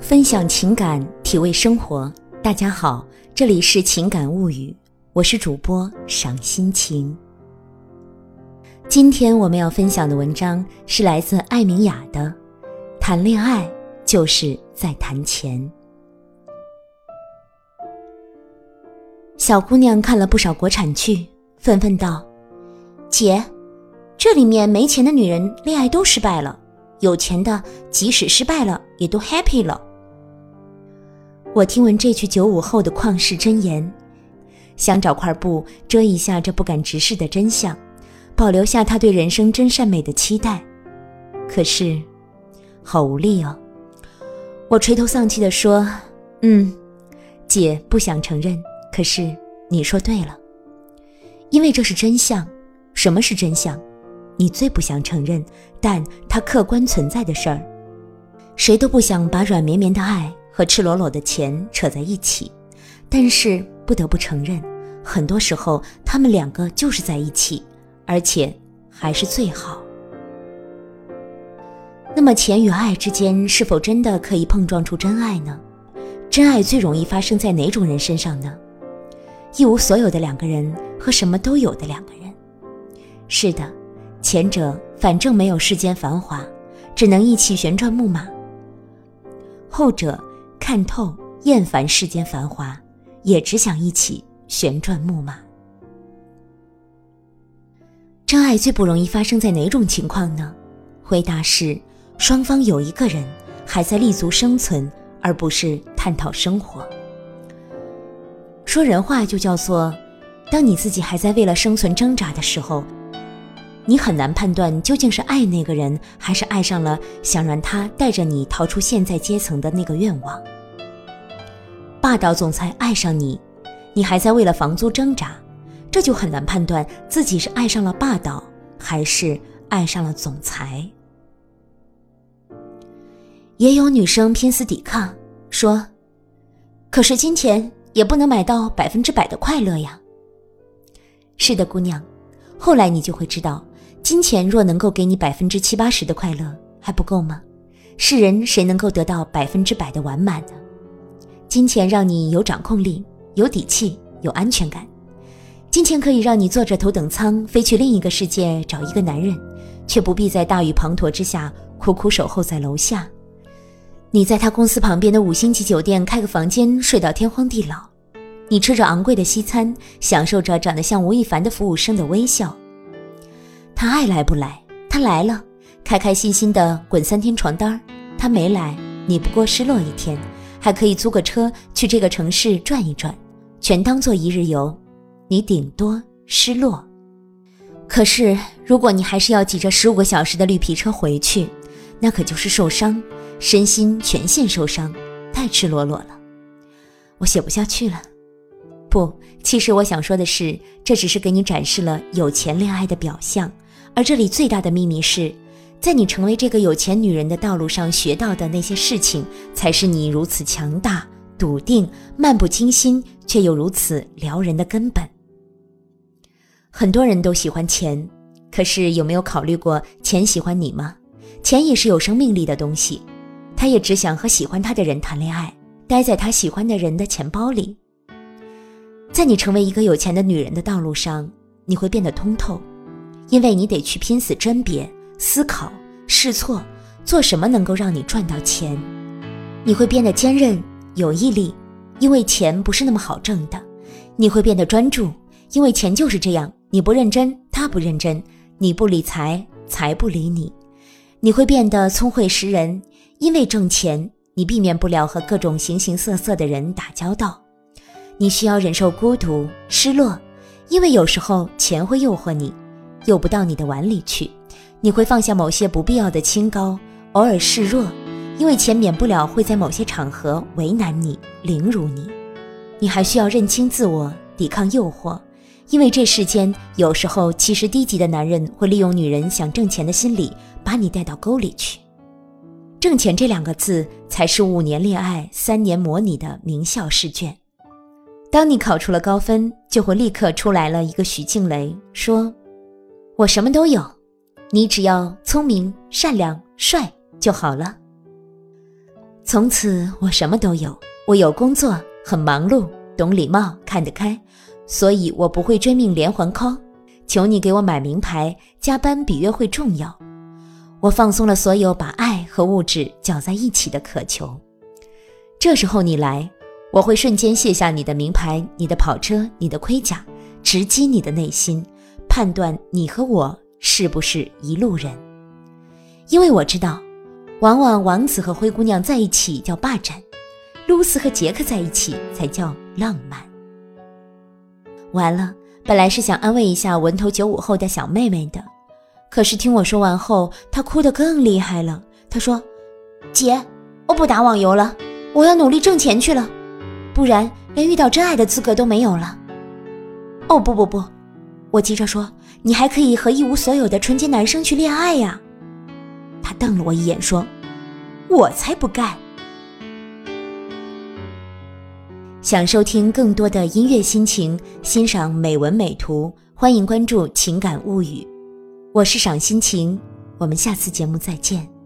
分享情感，体味生活。大家好，这里是情感物语，我是主播赏心情。今天我们要分享的文章是来自艾明雅的《谈恋爱就是在谈钱》。小姑娘看了不少国产剧，愤愤道：“姐，这里面没钱的女人恋爱都失败了，有钱的即使失败了也都 happy 了。”我听闻这句九五后的旷世真言，想找块布遮一下这不敢直视的真相，保留下他对人生真善美的期待。可是，好无力哦。我垂头丧气地说：“嗯，姐不想承认，可是你说对了，因为这是真相。什么是真相？你最不想承认，但它客观存在的事儿。谁都不想把软绵绵的爱。”和赤裸裸的钱扯在一起，但是不得不承认，很多时候他们两个就是在一起，而且还是最好。那么，钱与爱之间是否真的可以碰撞出真爱呢？真爱最容易发生在哪种人身上呢？一无所有的两个人和什么都有的两个人。是的，前者反正没有世间繁华，只能一起旋转木马；后者。看透厌烦世间繁华，也只想一起旋转木马。真爱最不容易发生在哪种情况呢？回答是：双方有一个人还在立足生存，而不是探讨生活。说人话就叫做：当你自己还在为了生存挣扎的时候，你很难判断究竟是爱那个人，还是爱上了想让他带着你逃出现在阶层的那个愿望。霸道总裁爱上你，你还在为了房租挣扎，这就很难判断自己是爱上了霸道，还是爱上了总裁。也有女生拼死抵抗，说：“可是金钱也不能买到百分之百的快乐呀。”是的，姑娘，后来你就会知道，金钱若能够给你百分之七八十的快乐，还不够吗？世人谁能够得到百分之百的完满呢？金钱让你有掌控力、有底气、有安全感。金钱可以让你坐着头等舱飞去另一个世界找一个男人，却不必在大雨滂沱之下苦苦守候在楼下。你在他公司旁边的五星级酒店开个房间睡到天荒地老，你吃着昂贵的西餐，享受着长得像吴亦凡的服务生的微笑。他爱来不来？他来了，开开心心的滚三天床单他没来，你不过失落一天。还可以租个车去这个城市转一转，全当做一日游，你顶多失落。可是如果你还是要挤着十五个小时的绿皮车回去，那可就是受伤，身心全线受伤，太赤裸裸了。我写不下去了。不，其实我想说的是，这只是给你展示了有钱恋爱的表象，而这里最大的秘密是。在你成为这个有钱女人的道路上学到的那些事情，才是你如此强大、笃定、漫不经心却又如此撩人的根本。很多人都喜欢钱，可是有没有考虑过钱喜欢你吗？钱也是有生命力的东西，他也只想和喜欢他的人谈恋爱，待在他喜欢的人的钱包里。在你成为一个有钱的女人的道路上，你会变得通透，因为你得去拼死甄别。思考、试错，做什么能够让你赚到钱？你会变得坚韧、有毅力，因为钱不是那么好挣的。你会变得专注，因为钱就是这样，你不认真，他不认真；你不理财，财不理你。你会变得聪慧识人，因为挣钱，你避免不了和各种形形色色的人打交道。你需要忍受孤独、失落，因为有时候钱会诱惑你，诱不到你的碗里去。你会放下某些不必要的清高，偶尔示弱，因为钱免不了会在某些场合为难你、凌辱你。你还需要认清自我，抵抗诱惑，因为这世间有时候其实低级的男人会利用女人想挣钱的心理，把你带到沟里去。挣钱这两个字才是五年恋爱、三年模拟的名校试卷。当你考出了高分，就会立刻出来了一个徐静蕾，说：“我什么都有。”你只要聪明、善良、帅就好了。从此我什么都有，我有工作，很忙碌，懂礼貌，看得开，所以我不会追命连环 call。求你给我买名牌，加班比约会重要。我放松了所有把爱和物质搅在一起的渴求。这时候你来，我会瞬间卸下你的名牌、你的跑车、你的盔甲，直击你的内心，判断你和我是不是一路人。因为我知道，往往王子和灰姑娘在一起叫霸占，露丝和杰克在一起才叫浪漫。完了，本来是想安慰一下文头九五后的小妹妹的。可是听我说完后，她哭得更厉害了。她说：“姐，我不打网游了，我要努力挣钱去了，不然连遇到真爱的资格都没有了。”哦不不不，我急着说：“你还可以和一无所有的纯洁男生去恋爱呀！”他瞪了我一眼说：“我才不干！”想收听更多的音乐心情，欣赏美文美图，欢迎关注《情感物语》。我是赏心情，我们下次节目再见。